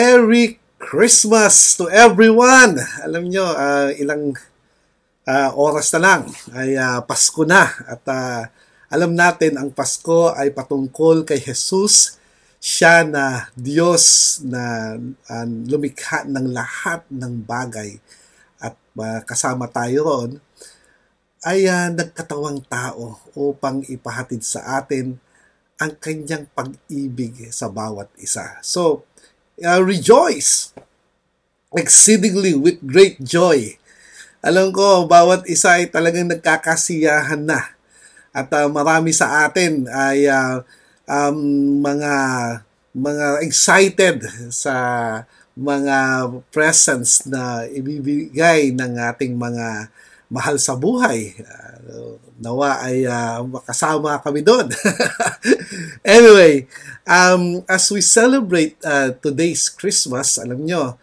Merry Christmas to everyone! Alam nyo, uh, ilang uh, oras na lang. Ay uh, Pasko na. At uh, alam natin ang Pasko ay patungkol kay Jesus. Siya na Diyos na uh, lumikha ng lahat ng bagay. At uh, kasama tayo roon. Ay uh, nagkatawang tao upang ipahatid sa atin ang kanyang pag-ibig sa bawat isa. So, uh, rejoice exceedingly with great joy. Alam ko, bawat isa ay talagang nagkakasiyahan na. At uh, marami sa atin ay uh, um, mga mga excited sa mga presents na ibibigay ng ating mga mahal sa buhay. Uh, nawa ay uh, makasama kami doon. anyway, um, as we celebrate uh, today's Christmas, alam nyo,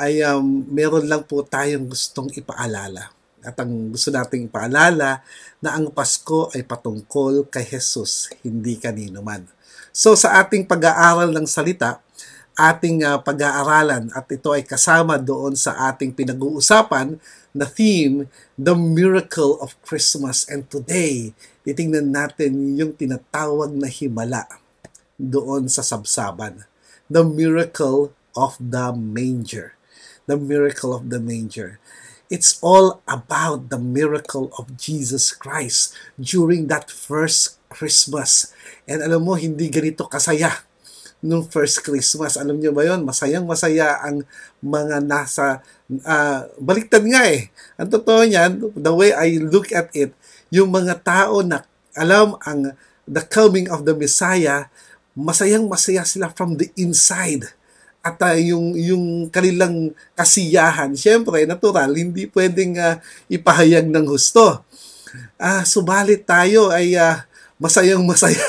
ay um, meron lang po tayong gustong ipaalala. At ang gusto nating ipaalala na ang Pasko ay patungkol kay Jesus, hindi kanino man. So sa ating pag-aaral ng salita, ating uh, pag-aaralan at ito ay kasama doon sa ating pinag-uusapan na theme, The Miracle of Christmas. And today, titingnan natin yung tinatawag na himala doon sa sabsaban. The Miracle of the Manger. The Miracle of the Manger. It's all about the miracle of Jesus Christ during that first Christmas. And alam mo, hindi ganito kasaya nung first Christmas. Alam niyo ba yon Masayang masaya ang mga nasa, uh, baliktad nga eh. Ang totoo niyan, the way I look at it, yung mga tao na alam ang the coming of the Messiah, masayang masaya sila from the inside at uh, yung yung kanilang kasiyahan, syempre natural, hindi pwedeng uh, ipahayag ng gusto. Ah, uh, subalit tayo ay uh, masayang masaya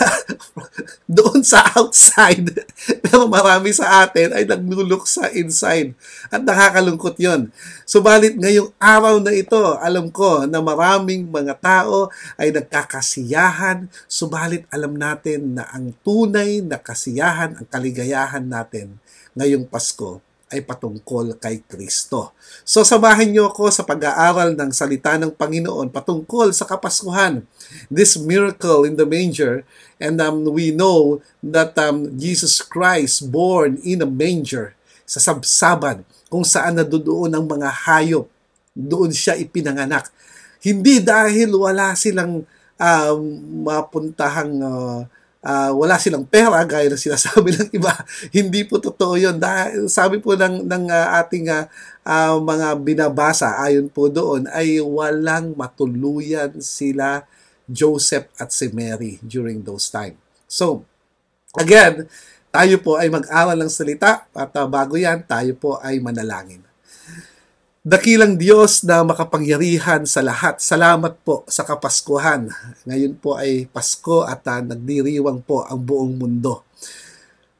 doon sa outside. Pero marami sa atin ay naglulok sa inside. At nakakalungkot yon. Subalit ngayong araw na ito, alam ko na maraming mga tao ay nagkakasiyahan. Subalit alam natin na ang tunay na kasiyahan, ang kaligayahan natin ngayong Pasko ay patungkol kay Kristo. So samahan niyo ako sa pag-aaral ng salita ng Panginoon patungkol sa Kapaskuhan. This miracle in the manger and um, we know that um, Jesus Christ born in a manger sa sabsaban kung saan nadudoon ang mga hayop. Doon siya ipinanganak. Hindi dahil wala silang um, mapuntahang uh, uh, wala silang pera gaya ng sinasabi ng iba. Hindi po totoo 'yon. Dahil sabi po ng ng uh, ating uh, uh, mga binabasa ayon po doon ay walang matuluyan sila Joseph at si Mary during those time. So, again, tayo po ay mag-aral ng salita at uh, bago yan, tayo po ay manalangin. Dakilang Diyos na makapangyarihan sa lahat, salamat po sa Kapaskuhan. Ngayon po ay Pasko at uh, nagdiriwang po ang buong mundo.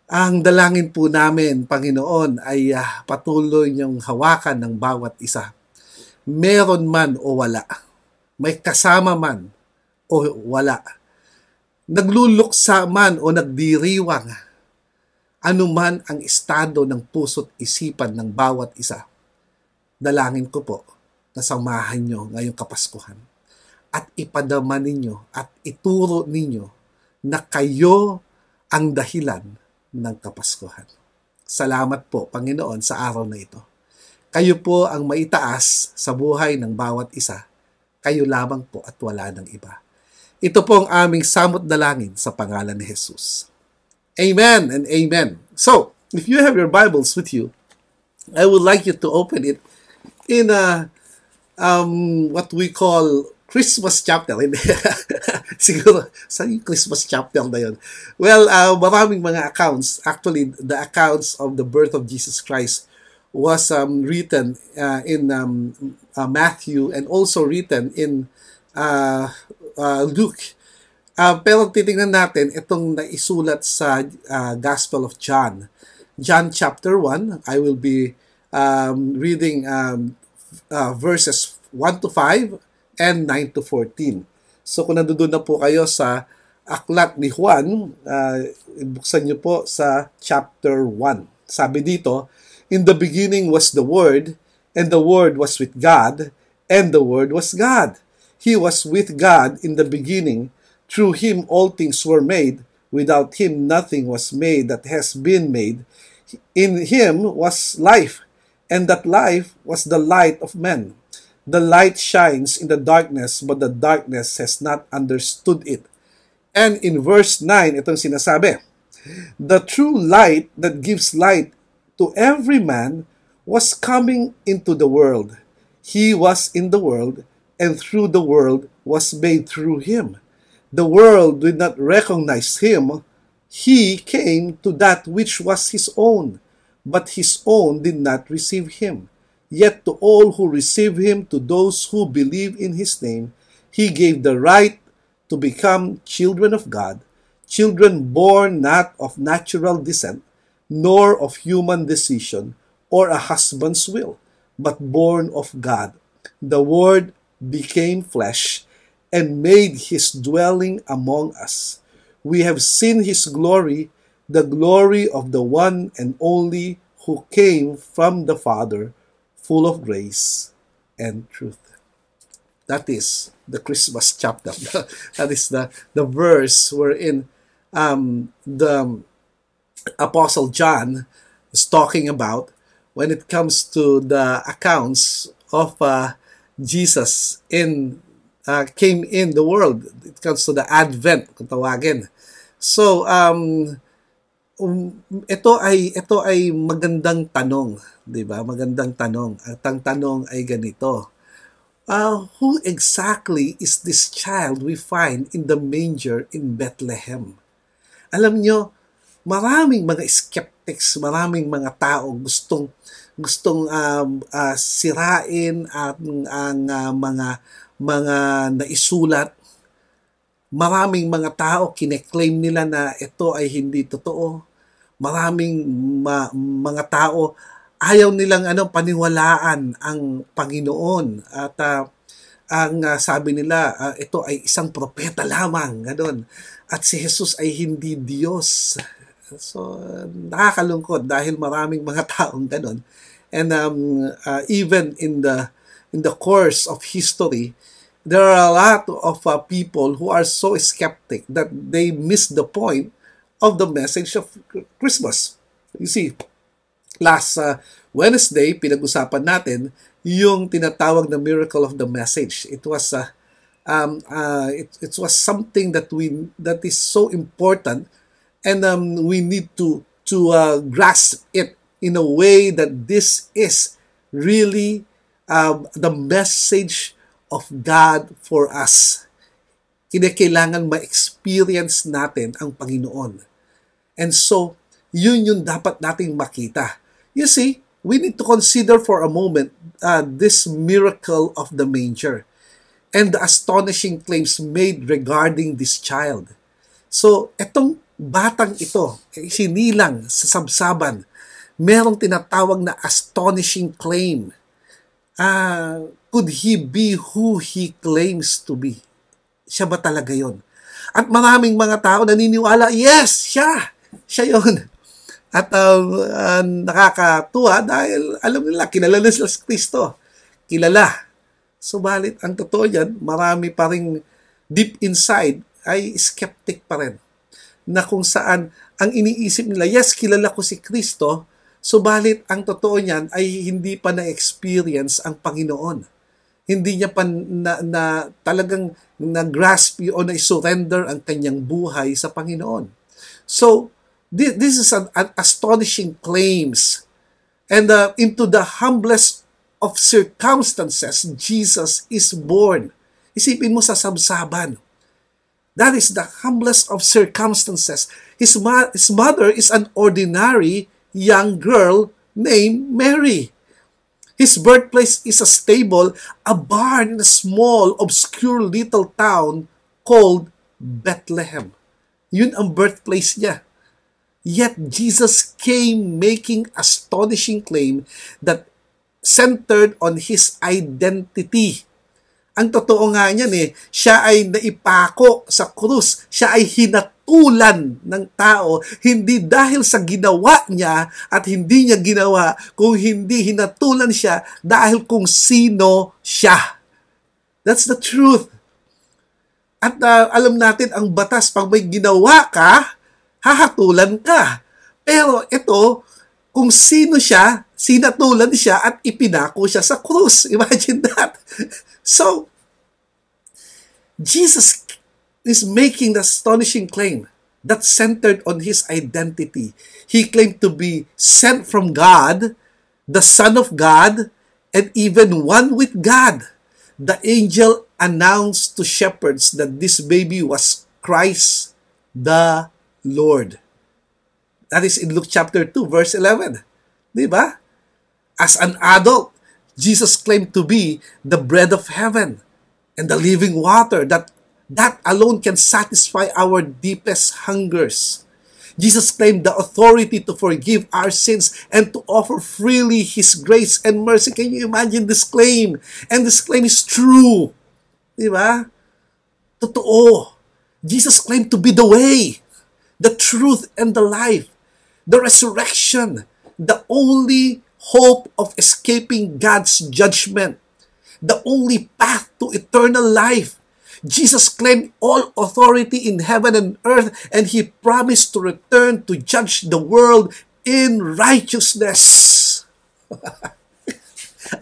Ang dalangin po namin, Panginoon, ay uh, patuloy niyong hawakan ng bawat isa. Meron man o wala, may kasama man o wala, nagluluksa man o nagdiriwang, anuman ang estado ng puso't isipan ng bawat isa dalangin ko po na samahan nyo ngayong Kapaskuhan at ipadama ninyo at ituro ninyo na kayo ang dahilan ng Kapaskuhan. Salamat po, Panginoon, sa araw na ito. Kayo po ang maitaas sa buhay ng bawat isa. Kayo lamang po at wala ng iba. Ito po ang aming samot dalangin sa pangalan ni Jesus. Amen and amen. So, if you have your Bibles with you, I would like you to open it in a um, what we call Christmas chapter. Siguro, sa Christmas chapter na yun? Well, uh, maraming mga accounts. Actually, the accounts of the birth of Jesus Christ was um, written uh, in um, uh, Matthew and also written in uh, uh, Luke. Uh, pero titingnan natin itong naisulat sa uh, Gospel of John. John chapter 1, I will be um, reading um, uh, verses 1 to 5 and 9 to 14. So kung nandoon na po kayo sa aklat ni Juan, uh, buksan niyo po sa chapter 1. Sabi dito, In the beginning was the Word, and the Word was with God, and the Word was God. He was with God in the beginning. Through him all things were made. Without him nothing was made that has been made. In him was life, and that life was the light of men. The light shines in the darkness, but the darkness has not understood it. And in verse 9, itong sinasabi, The true light that gives light to every man was coming into the world. He was in the world, and through the world was made through him. The world did not recognize him. He came to that which was his own, but his own did not receive him. Yet to all who receive him, to those who believe in his name, he gave the right to become children of God, children born not of natural descent, nor of human decision or a husband's will, but born of God. The Word became flesh and made his dwelling among us. We have seen his glory, the glory of the one and only who came from the Father, full of grace and truth. That is the Christmas chapter. that is the, the verse wherein um, the Apostle John is talking about when it comes to the accounts of uh, Jesus in uh, came in the world. It comes to the Advent. So, um, um, ito ay ito ay magandang tanong, 'di ba? Magandang tanong. At ang tanong ay ganito. Uh, who exactly is this child we find in the manger in Bethlehem? Alam nyo, maraming mga skeptics, maraming mga tao gustong gustong um, uh, sirain ang, ang uh, mga mga naisulat maraming mga tao kineklaim nila na ito ay hindi totoo maraming ma- mga tao ayaw nilang ano paniwalaan ang Panginoon. At uh, ang uh, sabi nila uh, ito ay isang propeta lamang ganun at si Jesus ay hindi Diyos. So nakakalungkot dahil maraming mga taong ganun and um, uh, even in the in the course of history there are a lot of uh, people who are so skeptic that they miss the point of the message of Christmas. You see, last uh, Wednesday, pinag-usapan natin yung tinatawag na miracle of the message. It was uh, um, uh, it, it was something that we that is so important and um, we need to to uh, grasp it in a way that this is really uh, the message of God for us. Kinakailangan ma-experience natin ang Panginoon. And so, yun yung dapat nating makita. You see, we need to consider for a moment uh, this miracle of the manger and the astonishing claims made regarding this child. So, etong batang ito, eh, sinilang sa sabsaban, merong tinatawag na astonishing claim. Uh, could he be who he claims to be? Siya ba talaga yon? At maraming mga tao naniniwala, yes, siya! Siya yon. At um, uh, nakakatuwa dahil alam nila, kilala na sila sa Kristo. Kilala. Subalit, ang totoo yan, marami pa rin deep inside ay skeptic pa rin. Na kung saan ang iniisip nila, yes, kilala ko si Kristo, subalit ang totoo niyan ay hindi pa na-experience ang Panginoon. Hindi niya pa na, na talagang na-grasp o na-surrender ang kanyang buhay sa Panginoon. So, This, this is an, an astonishing claims. And uh, into the humblest of circumstances, Jesus is born. Isipin mo sa sabsaban. That is the humblest of circumstances. His, ma- his mother is an ordinary young girl named Mary. His birthplace is a stable, a barn in a small, obscure little town called Bethlehem. Yun ang birthplace niya. Yet Jesus came making astonishing claim that centered on his identity. Ang totoo nga niyan eh, siya ay naipako sa krus, siya ay hinatulan ng tao, hindi dahil sa ginawa niya at hindi niya ginawa, kung hindi hinatulan siya dahil kung sino siya. That's the truth. At uh, alam natin, ang batas, pag may ginawa ka, hahatulan ka. Pero ito, kung sino siya, sinatulan siya at ipinako siya sa krus. Imagine that. So, Jesus is making the astonishing claim that centered on his identity. He claimed to be sent from God, the Son of God, and even one with God. The angel announced to shepherds that this baby was Christ the Lord. That is in Luke chapter 2, verse 11. Di ba? As an adult, Jesus claimed to be the bread of heaven and the living water that that alone can satisfy our deepest hungers. Jesus claimed the authority to forgive our sins and to offer freely His grace and mercy. Can you imagine this claim? And this claim is true. Di ba? Totoo. Jesus claimed to be the way, the truth, and the life, the resurrection, the only hope of escaping God's judgment, the only path to eternal life, Jesus claimed all authority in heaven and earth, and he promised to return to judge the world in righteousness.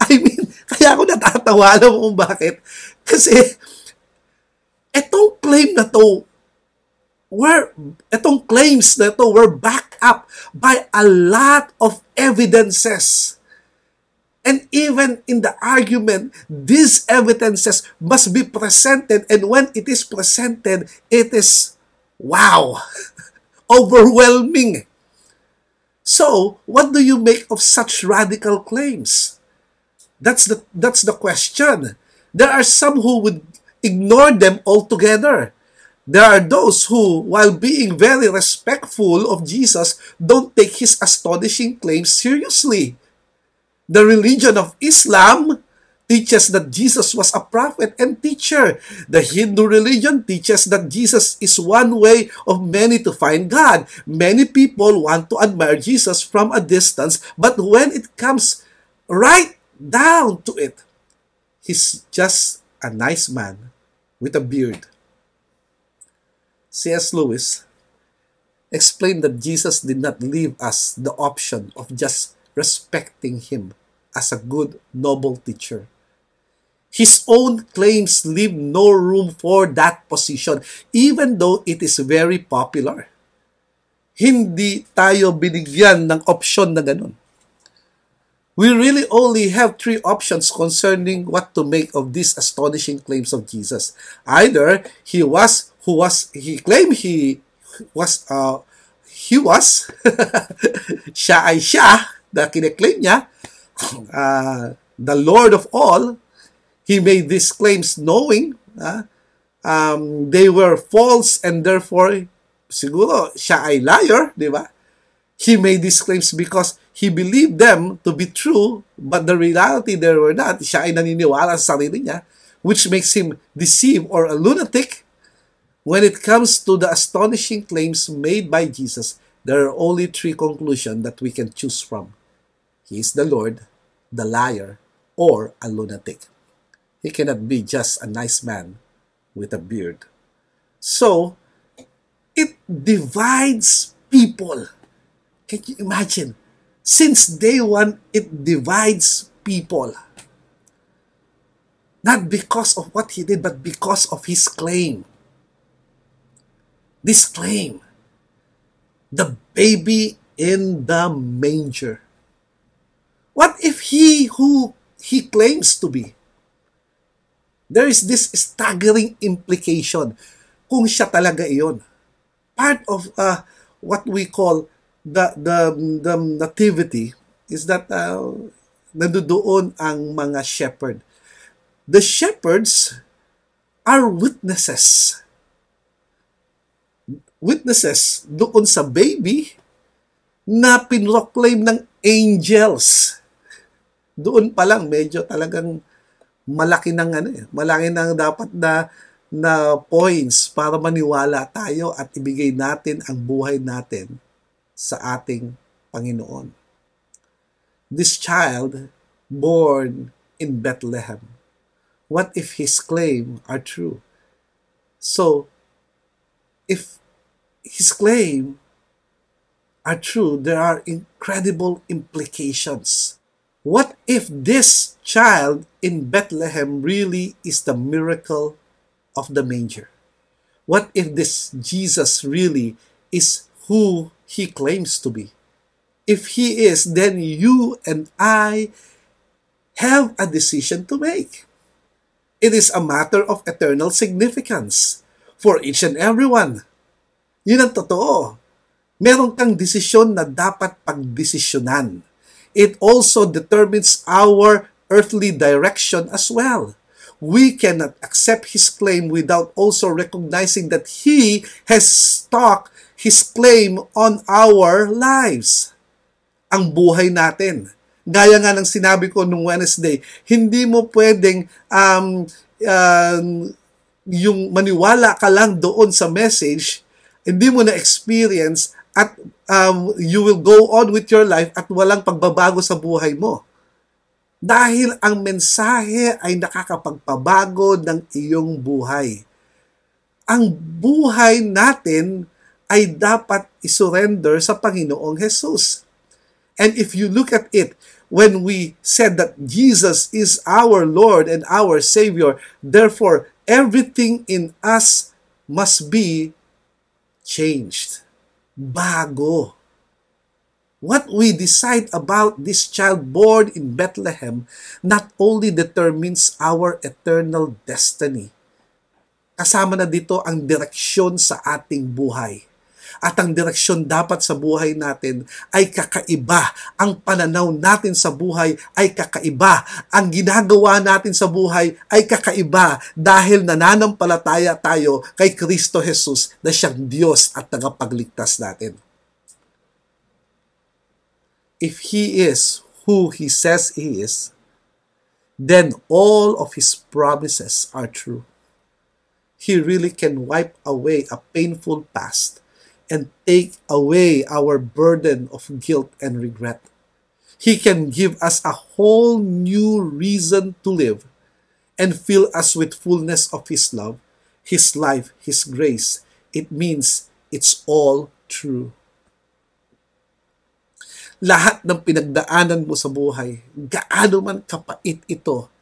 I mean, kaya ako natatawa, alam kung bakit? Kasi, etong claim na to, were, etong claims na to were backed up by a lot of evidences And even in the argument, these evidences must be presented. And when it is presented, it is wow, overwhelming. So, what do you make of such radical claims? That's the, that's the question. There are some who would ignore them altogether. There are those who, while being very respectful of Jesus, don't take his astonishing claims seriously. The religion of Islam teaches that Jesus was a prophet and teacher. The Hindu religion teaches that Jesus is one way of many to find God. Many people want to admire Jesus from a distance, but when it comes right down to it, he's just a nice man with a beard. C.S. Lewis explained that Jesus did not leave us the option of just respecting him as a good, noble teacher. His own claims leave no room for that position, even though it is very popular. Hindi tayo binigyan ng option na ganun. We really only have three options concerning what to make of these astonishing claims of Jesus. Either he was who was he claimed he was uh, he was siya ay siya na niya uh, the Lord of all, he made these claims knowing uh, um, they were false and therefore siguro siya ay liar, di ba? He made these claims because he believed them to be true, but the reality they were not. Siya ay naniniwala sa sarili niya, which makes him deceive or a lunatic. When it comes to the astonishing claims made by Jesus, there are only three conclusions that we can choose from. He is the Lord, the liar, or a lunatic. He cannot be just a nice man with a beard. So, it divides people. Can you imagine? Since day one, it divides people. Not because of what he did, but because of his claim. This claim. The baby in the manger. What if he who he claims to be? There is this staggering implication kung siya talaga iyon. Part of uh, what we call the, the, the nativity is that uh, nandoon ang mga shepherd. The shepherds are witnesses. Witnesses doon sa baby na pinroclaim ng angels doon pa lang medyo talagang malaki ng ano eh, malaki nang dapat na na points para maniwala tayo at ibigay natin ang buhay natin sa ating Panginoon. This child born in Bethlehem, what if his claim are true? So, if his claim are true, there are incredible implications. What if this child in Bethlehem really is the miracle of the manger? What if this Jesus really is who he claims to be? If he is, then you and I have a decision to make. It is a matter of eternal significance for each and everyone. Yun ang totoo. Meron kang desisyon na dapat pagdesisyonan. It also determines our earthly direction as well we cannot accept his claim without also recognizing that he has stuck his claim on our lives. Ang buhay natin. Gaya nga ng sinabi ko nung Wednesday, hindi mo pwedeng um, um, yung maniwala ka lang doon sa message, hindi mo na experience at um, you will go on with your life at walang pagbabago sa buhay mo dahil ang mensahe ay nakakapagpabago ng iyong buhay. Ang buhay natin ay dapat isurrender sa Panginoong Jesus. And if you look at it, when we said that Jesus is our Lord and our Savior, therefore everything in us must be changed. Bago what we decide about this child born in Bethlehem not only determines our eternal destiny, kasama na dito ang direksyon sa ating buhay. At ang direksyon dapat sa buhay natin ay kakaiba. Ang pananaw natin sa buhay ay kakaiba. Ang ginagawa natin sa buhay ay kakaiba dahil nananampalataya tayo kay Kristo Jesus na siyang Diyos at tagapagligtas natin if he is who he says he is, then all of his promises are true. He really can wipe away a painful past and take away our burden of guilt and regret. He can give us a whole new reason to live and fill us with fullness of His love, His life, His grace. It means it's all true lahat ng pinagdaanan mo sa buhay, gaano man kapait ito,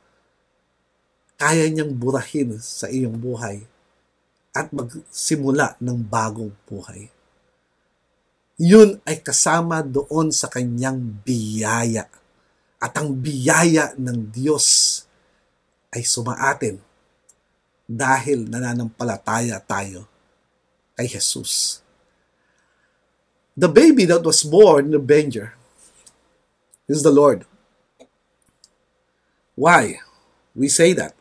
kaya niyang burahin sa iyong buhay at magsimula ng bagong buhay. Yun ay kasama doon sa kanyang biyaya. At ang biyaya ng Diyos ay sumaatin dahil nananampalataya tayo kay Jesus the baby that was born in the manger is the Lord. Why? We say that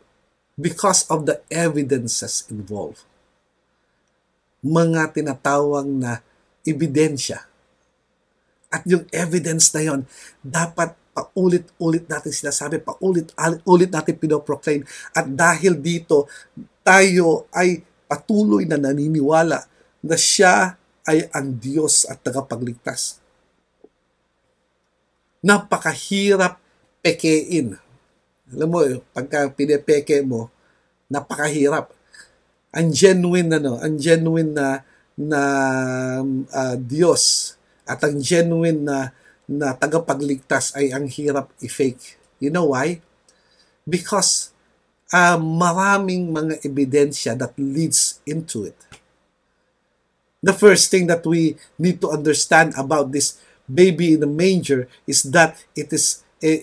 because of the evidences involved. Mga tinatawag na ebidensya. At yung evidence na yon, dapat paulit-ulit natin sinasabi, paulit-ulit natin pinoproclaim. At dahil dito, tayo ay patuloy na naniniwala na siya ay ang Diyos at tagapagligtas. Napakahirap pekein. Alam mo, pagka pinepeke mo, napakahirap. Ang genuine ano, ang genuine na na uh, Diyos at ang genuine na na tagapagligtas ay ang hirap i-fake. You know why? Because uh, maraming mga ebidensya that leads into it the first thing that we need to understand about this baby in the manger is that it is uh,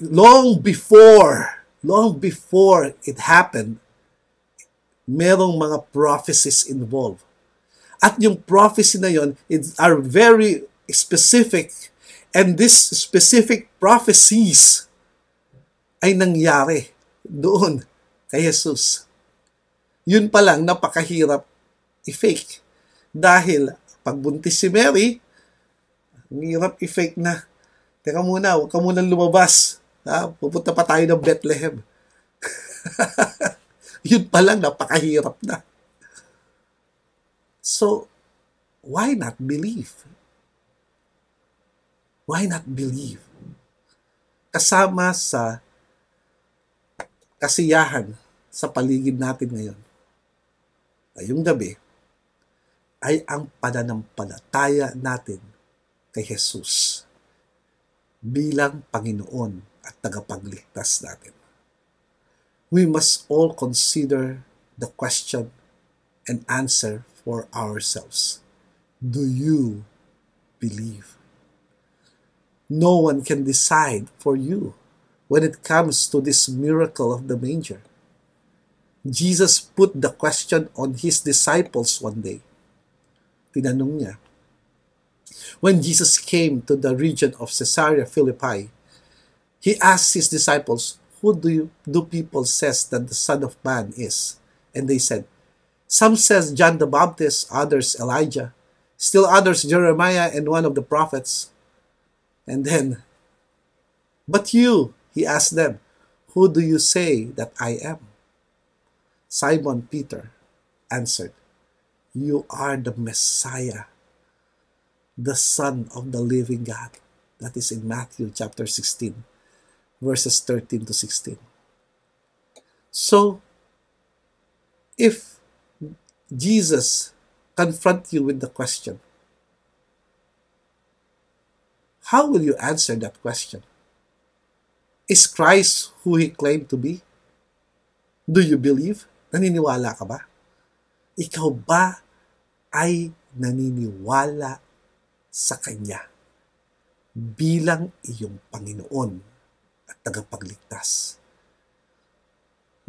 long before long before it happened merong mga prophecies involved at yung prophecy na yon are very specific and this specific prophecies ay nangyari doon kay Jesus. Yun pa lang napakahirap i-fake. Dahil pagbuntis si Mary, ang hirap i-fake na. Teka muna, huwag ka muna lumabas. Ha? Pupunta pa tayo ng Bethlehem. Yun pa lang, napakahirap na. So, why not believe? Why not believe? Kasama sa kasiyahan sa paligid natin ngayon, ngayong gabi, ay ang pananampalataya natin kay Jesus bilang Panginoon at tagapagligtas natin. We must all consider the question and answer for ourselves. Do you believe? No one can decide for you when it comes to this miracle of the manger. Jesus put the question on his disciples one day. Tinanong niya, when Jesus came to the region of Caesarea Philippi, he asked his disciples, Who do you, do people says that the Son of Man is? And they said, Some says John the Baptist, others Elijah, still others Jeremiah and one of the prophets. And then, But you, he asked them, Who do you say that I am? Simon Peter answered, You are the Messiah, the Son of the living God. That is in Matthew chapter 16, verses 13 to 16. So, if Jesus confront you with the question, how will you answer that question? Is Christ who he claimed to be? Do you believe? Naniniwala ka ba? Ikaw ba ay naniniwala sa Kanya bilang iyong Panginoon at tagapagligtas.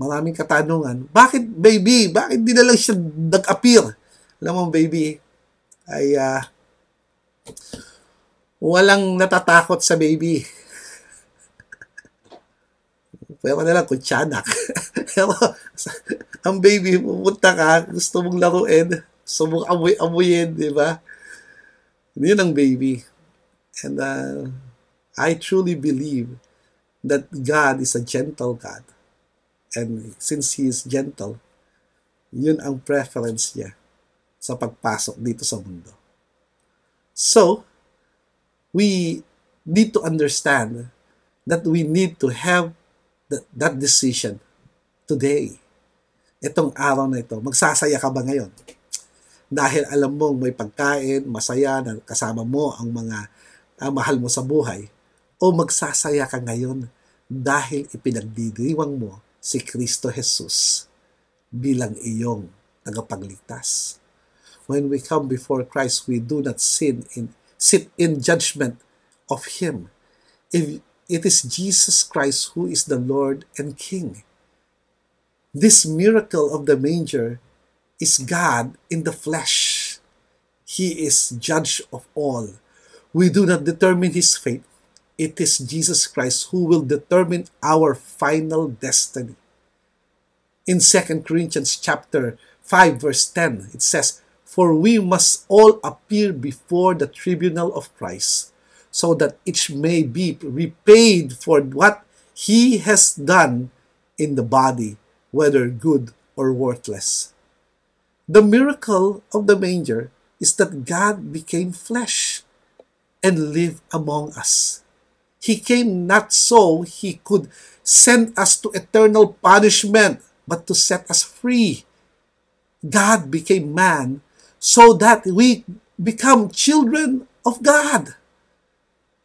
Maraming katanungan, bakit baby? Bakit di na lang siya nag-appear? Alam mo baby, ay uh, walang natatakot sa baby. Pero na lang kung tiyanak. Pero ang baby, pupunta ka, gusto mong laruin, gusto mong amoy-amoyin, di ba? Yun ang baby. And uh, I truly believe that God is a gentle God. And since He is gentle, yun ang preference niya sa pagpasok dito sa mundo. So, we need to understand that we need to have that, that decision today. Itong araw na ito, magsasaya ka ba ngayon? dahil alam mong may pagkain, masaya na kasama mo ang mga uh, mahal mo sa buhay, o magsasaya ka ngayon dahil ipinagdiriwang mo si Kristo Jesus bilang iyong tagapagligtas. When we come before Christ, we do not sin in, sit in judgment of Him. If it is Jesus Christ who is the Lord and King. This miracle of the manger is God in the flesh. He is judge of all. We do not determine his fate. It is Jesus Christ who will determine our final destiny. In 2 Corinthians chapter 5 verse 10, it says, For we must all appear before the tribunal of Christ, so that each may be repaid for what he has done in the body, whether good or worthless. The miracle of the manger is that God became flesh and lived among us. He came not so he could send us to eternal punishment, but to set us free. God became man so that we become children of God.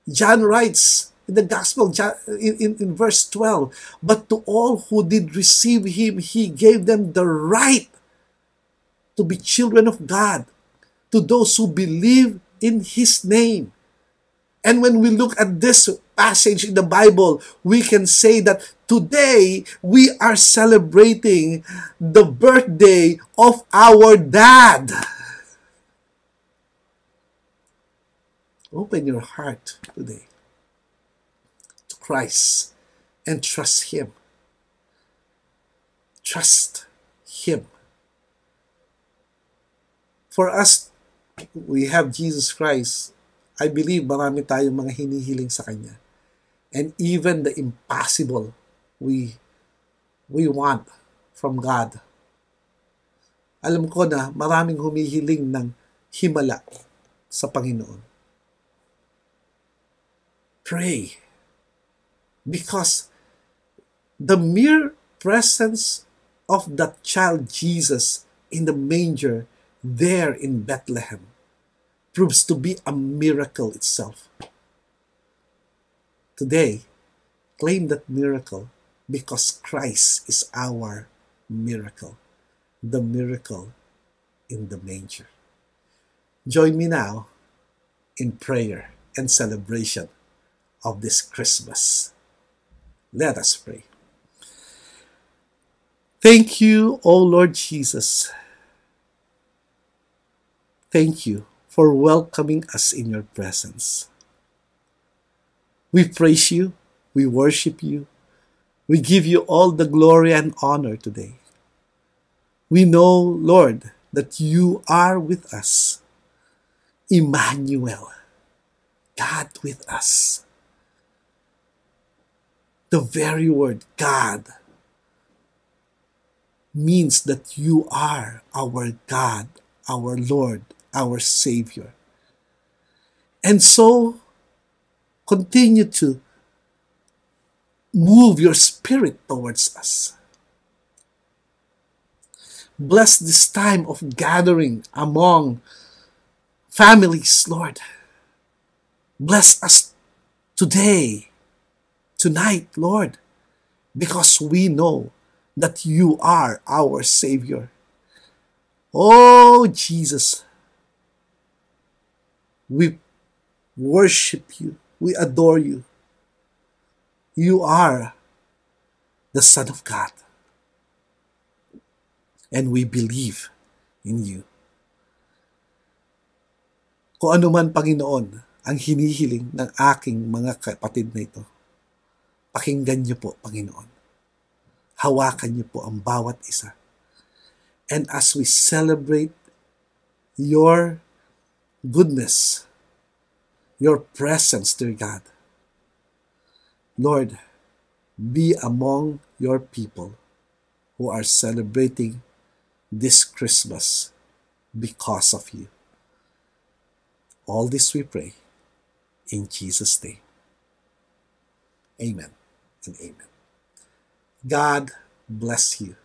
John writes in the Gospel, in, in, verse 12, But to all who did receive him, he gave them the right to be children of God, to those who believe in His name. And when we look at this passage in the Bible, we can say that today we are celebrating the birthday of our dad. Open your heart today to Christ and trust Him. Trust Him. for us, we have Jesus Christ. I believe marami tayong mga hinihiling sa Kanya. And even the impossible, we, we want from God. Alam ko na maraming humihiling ng himala sa Panginoon. Pray. Because the mere presence of that child Jesus in the manger there in Bethlehem proves to be a miracle itself. Today, claim that miracle because Christ is our miracle, the miracle in the manger. Join me now in prayer and celebration of this Christmas. Let us pray. Thank you, O Lord Jesus. Thank you for welcoming us in your presence. We praise you, we worship you, we give you all the glory and honor today. We know, Lord, that you are with us. Emmanuel, God with us. The very word God means that you are our God, our Lord, our Savior. And so, continue to move your spirit towards us. Bless this time of gathering among families, Lord. Bless us today, tonight, Lord, because we know that you are our Savior. Oh, Jesus, we worship you, we adore you. You are the Son of God. And we believe in you. Kung ano man, Panginoon, ang hinihiling ng aking mga kapatid na ito, pakinggan niyo po, Panginoon. Hawakan niyo po ang bawat isa. And as we celebrate your goodness, your presence, dear God, Lord, be among your people who are celebrating this Christmas because of you. All this we pray in Jesus' name. Amen and amen. God bless you.